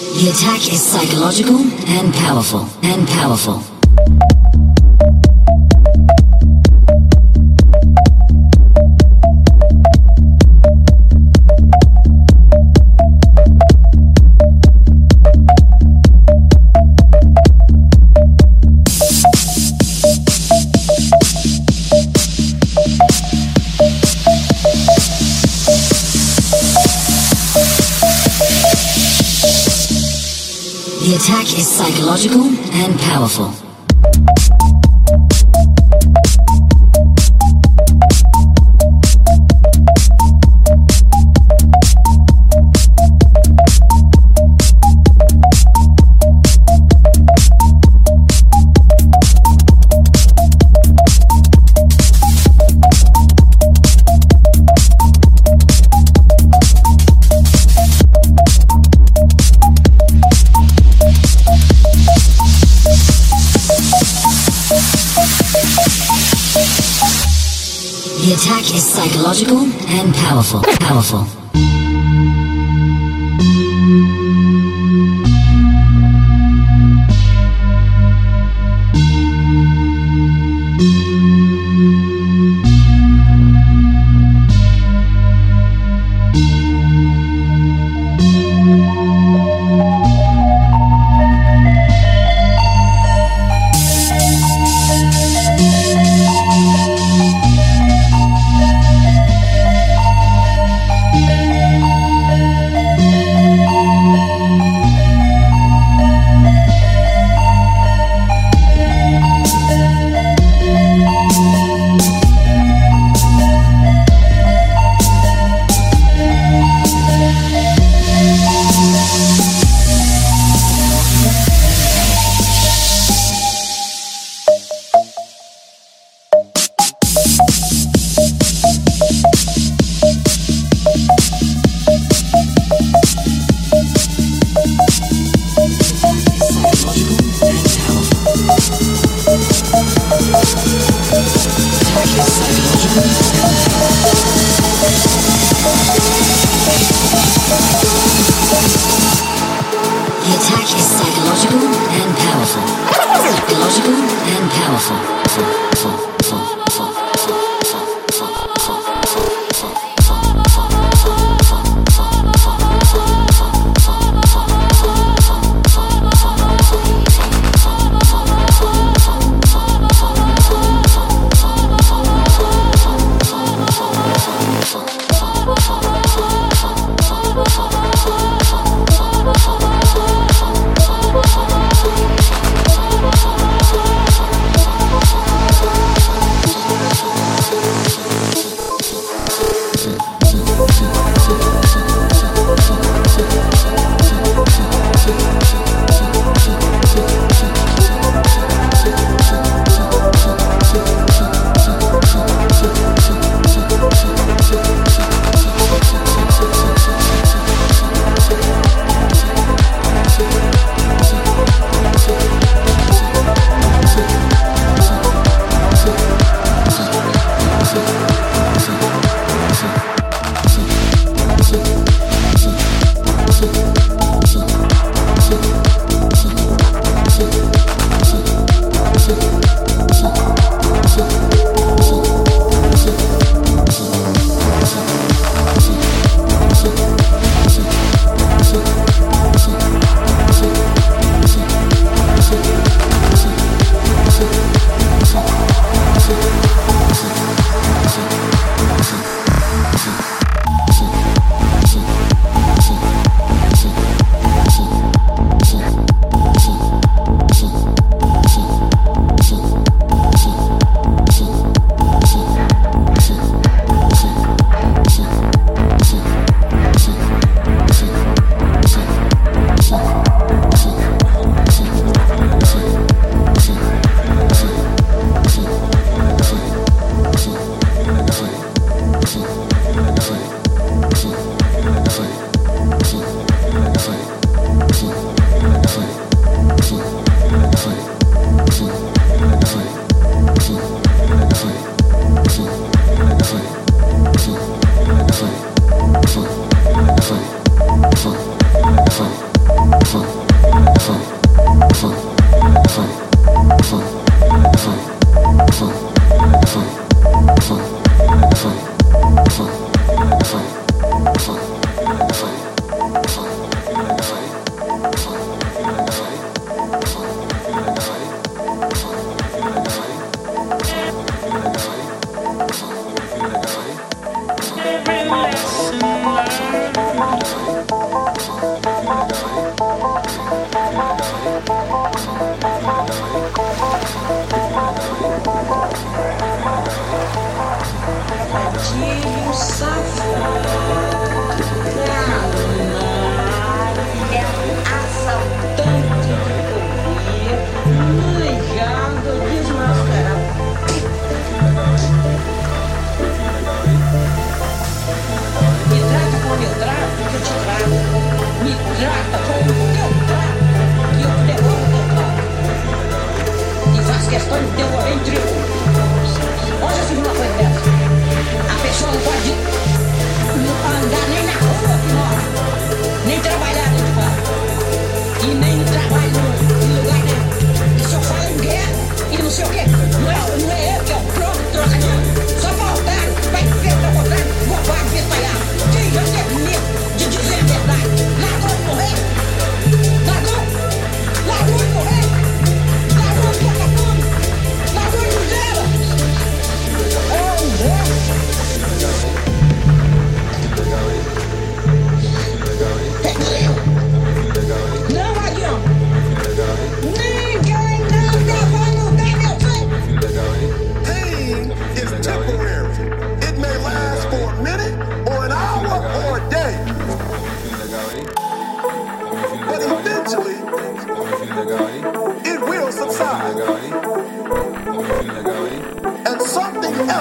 The attack is psychological and powerful, and powerful. Attack is psychological and powerful. Psychological and powerful. Powerful.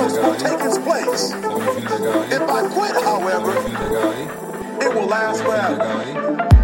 Something will take its place. If I quit, however, it will last forever.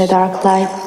the dark light.